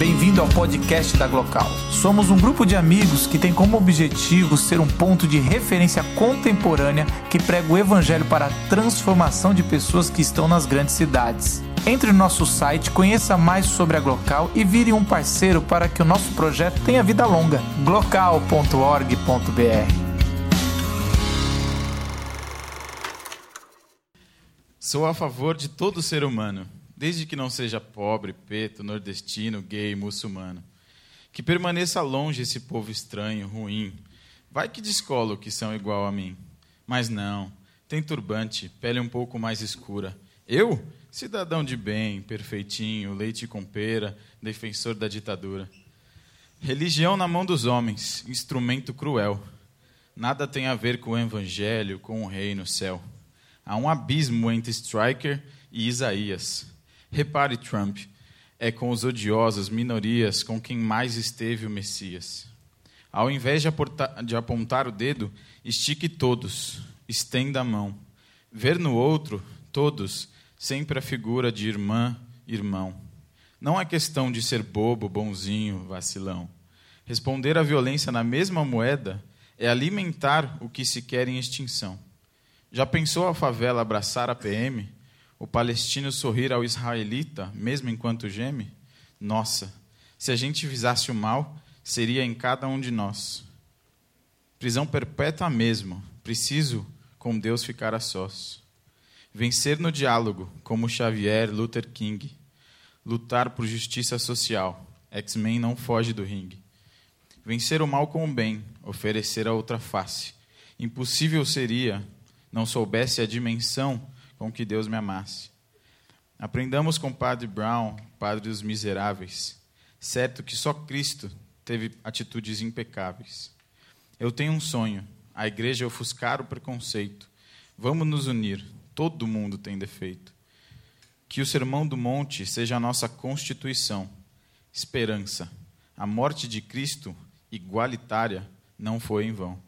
Bem-vindo ao podcast da Glocal. Somos um grupo de amigos que tem como objetivo ser um ponto de referência contemporânea que prega o evangelho para a transformação de pessoas que estão nas grandes cidades. Entre no nosso site, conheça mais sobre a Glocal e vire um parceiro para que o nosso projeto tenha vida longa. glocal.org.br Sou a favor de todo ser humano desde que não seja pobre, preto, nordestino, gay, muçulmano. Que permaneça longe esse povo estranho, ruim. Vai que descolo que são igual a mim. Mas não, tem turbante, pele um pouco mais escura. Eu? Cidadão de bem, perfeitinho, leite com pera, defensor da ditadura. Religião na mão dos homens, instrumento cruel. Nada tem a ver com o evangelho, com o rei no céu. Há um abismo entre Striker e Isaías. Repare, Trump, é com os odiosos, minorias, com quem mais esteve o Messias. Ao invés de, aportar, de apontar o dedo, estique todos, estenda a mão. Ver no outro, todos, sempre a figura de irmã, irmão. Não é questão de ser bobo, bonzinho, vacilão. Responder à violência na mesma moeda é alimentar o que se quer em extinção. Já pensou a favela abraçar a PM? O palestino sorrir ao israelita, mesmo enquanto geme? Nossa, se a gente visasse o mal, seria em cada um de nós. Prisão perpétua mesmo, preciso com Deus ficar a sós. Vencer no diálogo, como Xavier, Luther King. Lutar por justiça social, X-Men não foge do ringue. Vencer o mal com o bem, oferecer a outra face. Impossível seria, não soubesse a dimensão com que Deus me amasse. Aprendamos com o Padre Brown, Padre dos Miseráveis. Certo que só Cristo teve atitudes impecáveis. Eu tenho um sonho, a igreja ofuscar o preconceito. Vamos nos unir, todo mundo tem defeito. Que o Sermão do Monte seja a nossa constituição. Esperança. A morte de Cristo, igualitária, não foi em vão.